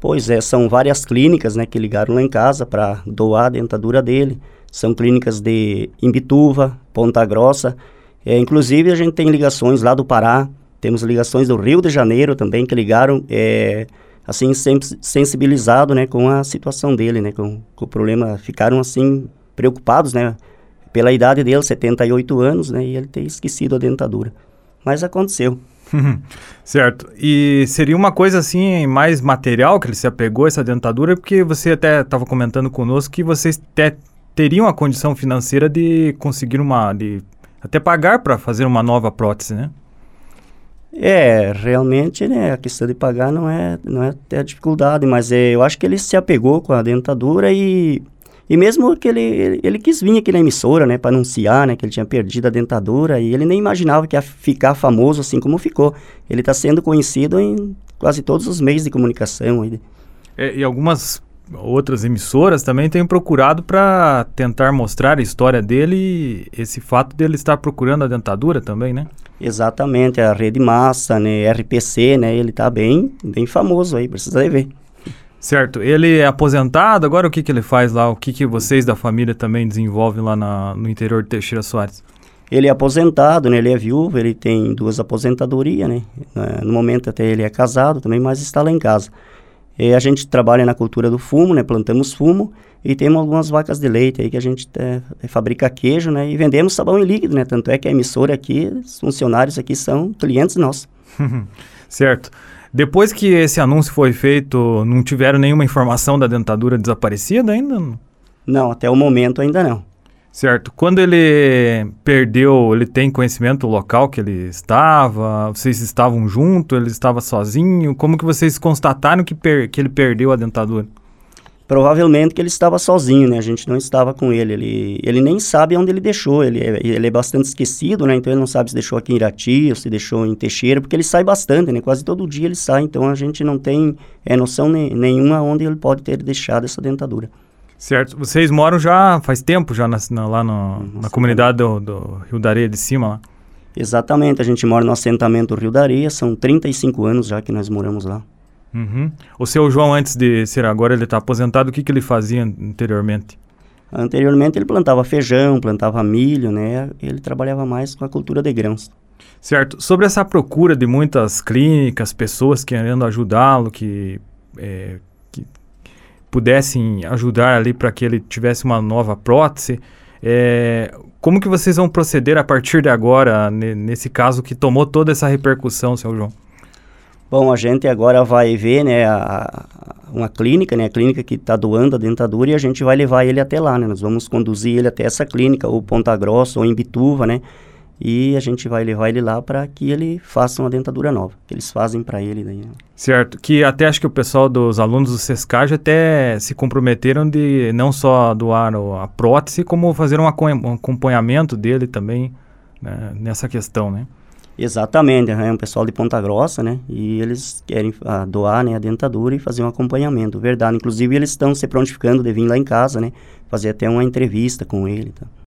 Pois é, são várias clínicas, né, que ligaram lá em casa para doar a dentadura dele. São clínicas de Imbituva, Ponta Grossa. É, inclusive, a gente tem ligações lá do Pará, temos ligações do Rio de Janeiro também, que ligaram, é, assim, sensibilizado, né, com a situação dele, né, com, com o problema. Ficaram, assim, preocupados, né, pela idade dele, 78 anos, né, e ele ter esquecido a dentadura. Mas aconteceu. certo. E seria uma coisa assim mais material que ele se apegou a essa dentadura, porque você até estava comentando conosco que vocês te, teriam a condição financeira de conseguir uma. de até pagar para fazer uma nova prótese, né? É, realmente, né, a questão de pagar não é, não é até a dificuldade, mas é, eu acho que ele se apegou com a dentadura e e mesmo que ele, ele, quis vir aqui na emissora, né, para anunciar, né, que ele tinha perdido a dentadura, e ele nem imaginava que ia ficar famoso assim como ficou. Ele está sendo conhecido em quase todos os meios de comunicação. É, e algumas outras emissoras também têm procurado para tentar mostrar a história dele e esse fato dele estar procurando a dentadura também, né? Exatamente, a Rede Massa, né, RPC, né, ele está bem, bem famoso aí, precisa ver. Certo. Ele é aposentado, agora o que, que ele faz lá? O que, que vocês da família também desenvolvem lá na, no interior de Teixeira Soares? Ele é aposentado, né? Ele é viúvo, ele tem duas aposentadorias, né? No momento até ele é casado também, mas está lá em casa. E a gente trabalha na cultura do fumo, né? Plantamos fumo e temos algumas vacas de leite aí que a gente é, fabrica queijo, né? E vendemos sabão em líquido, né? Tanto é que a emissora aqui, os funcionários aqui são clientes nossos. certo. Depois que esse anúncio foi feito, não tiveram nenhuma informação da dentadura desaparecida ainda? Não, até o momento ainda não. Certo. Quando ele perdeu, ele tem conhecimento do local que ele estava? Vocês estavam juntos? Ele estava sozinho? Como que vocês constataram que, que ele perdeu a dentadura? Provavelmente que ele estava sozinho, né? A gente não estava com ele. Ele, ele nem sabe onde ele deixou. Ele é, ele é bastante esquecido, né? Então ele não sabe se deixou aqui em Irati ou se deixou em Teixeira, porque ele sai bastante, né? Quase todo dia ele sai. Então a gente não tem é, noção ne nenhuma onde ele pode ter deixado essa dentadura. Certo. Vocês moram já faz tempo já na, na, lá no, na comunidade do, do, Rio da Areia de Cima lá? Exatamente. A gente mora no assentamento Rio da Areia. São 35 anos já que nós moramos lá. Uhum. O seu João, antes de ser agora, ele está aposentado, o que, que ele fazia anteriormente? Anteriormente ele plantava feijão, plantava milho, né? Ele trabalhava mais com a cultura de grãos. Certo. Sobre essa procura de muitas clínicas, pessoas querendo ajudá-lo, que, é, que pudessem ajudar ali para que ele tivesse uma nova prótese, é, como que vocês vão proceder a partir de agora, nesse caso que tomou toda essa repercussão, seu João? Bom, a gente agora vai ver, né, a, uma clínica, né, a clínica que está doando a dentadura e a gente vai levar ele até lá, né, nós vamos conduzir ele até essa clínica, ou Ponta Grossa, ou em Bituva, né, e a gente vai levar ele lá para que ele faça uma dentadura nova, que eles fazem para ele daí. Né? Certo, que até acho que o pessoal dos alunos do SESCAG até se comprometeram de não só doar a prótese, como fazer um acompanhamento dele também né, nessa questão, né? Exatamente, é um pessoal de Ponta Grossa, né? E eles querem ah, doar né, a dentadura e fazer um acompanhamento, verdade. Inclusive, eles estão se prontificando de vir lá em casa, né? Fazer até uma entrevista com ele. Tá?